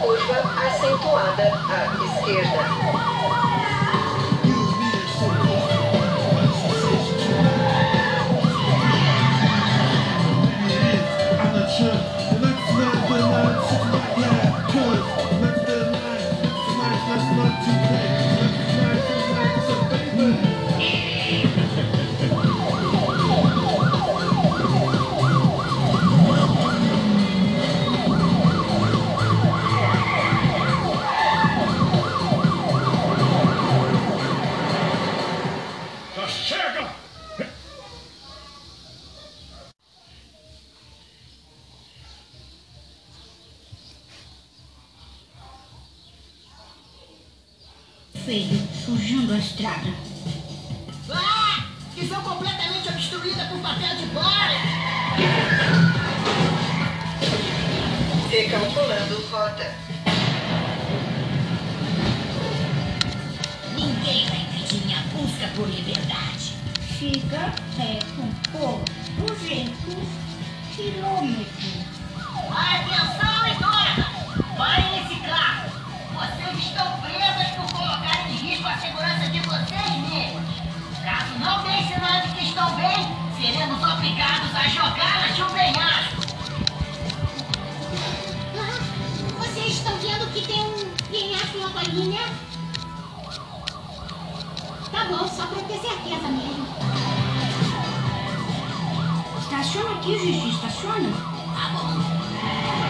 Curva acentuada à esquerda. Chega! Feio, sujando a estrada. Ah! Visão completamente obstruída por papel de bola! Recalculando rota. Chega é com poucos quilômetros. Atenção, idosa! Parem esse carro! Vocês estão presas por colocarem em risco a segurança de vocês mesmos. Caso não deem sinal de que estão bem, seremos obrigados a jogá-las de um penhasco. Vocês estão vendo que tem um penhasco logo ali, né? Tá bom, só pra ter certeza mesmo. Estaciona aqui, Gigi, estaciona. Tá bom.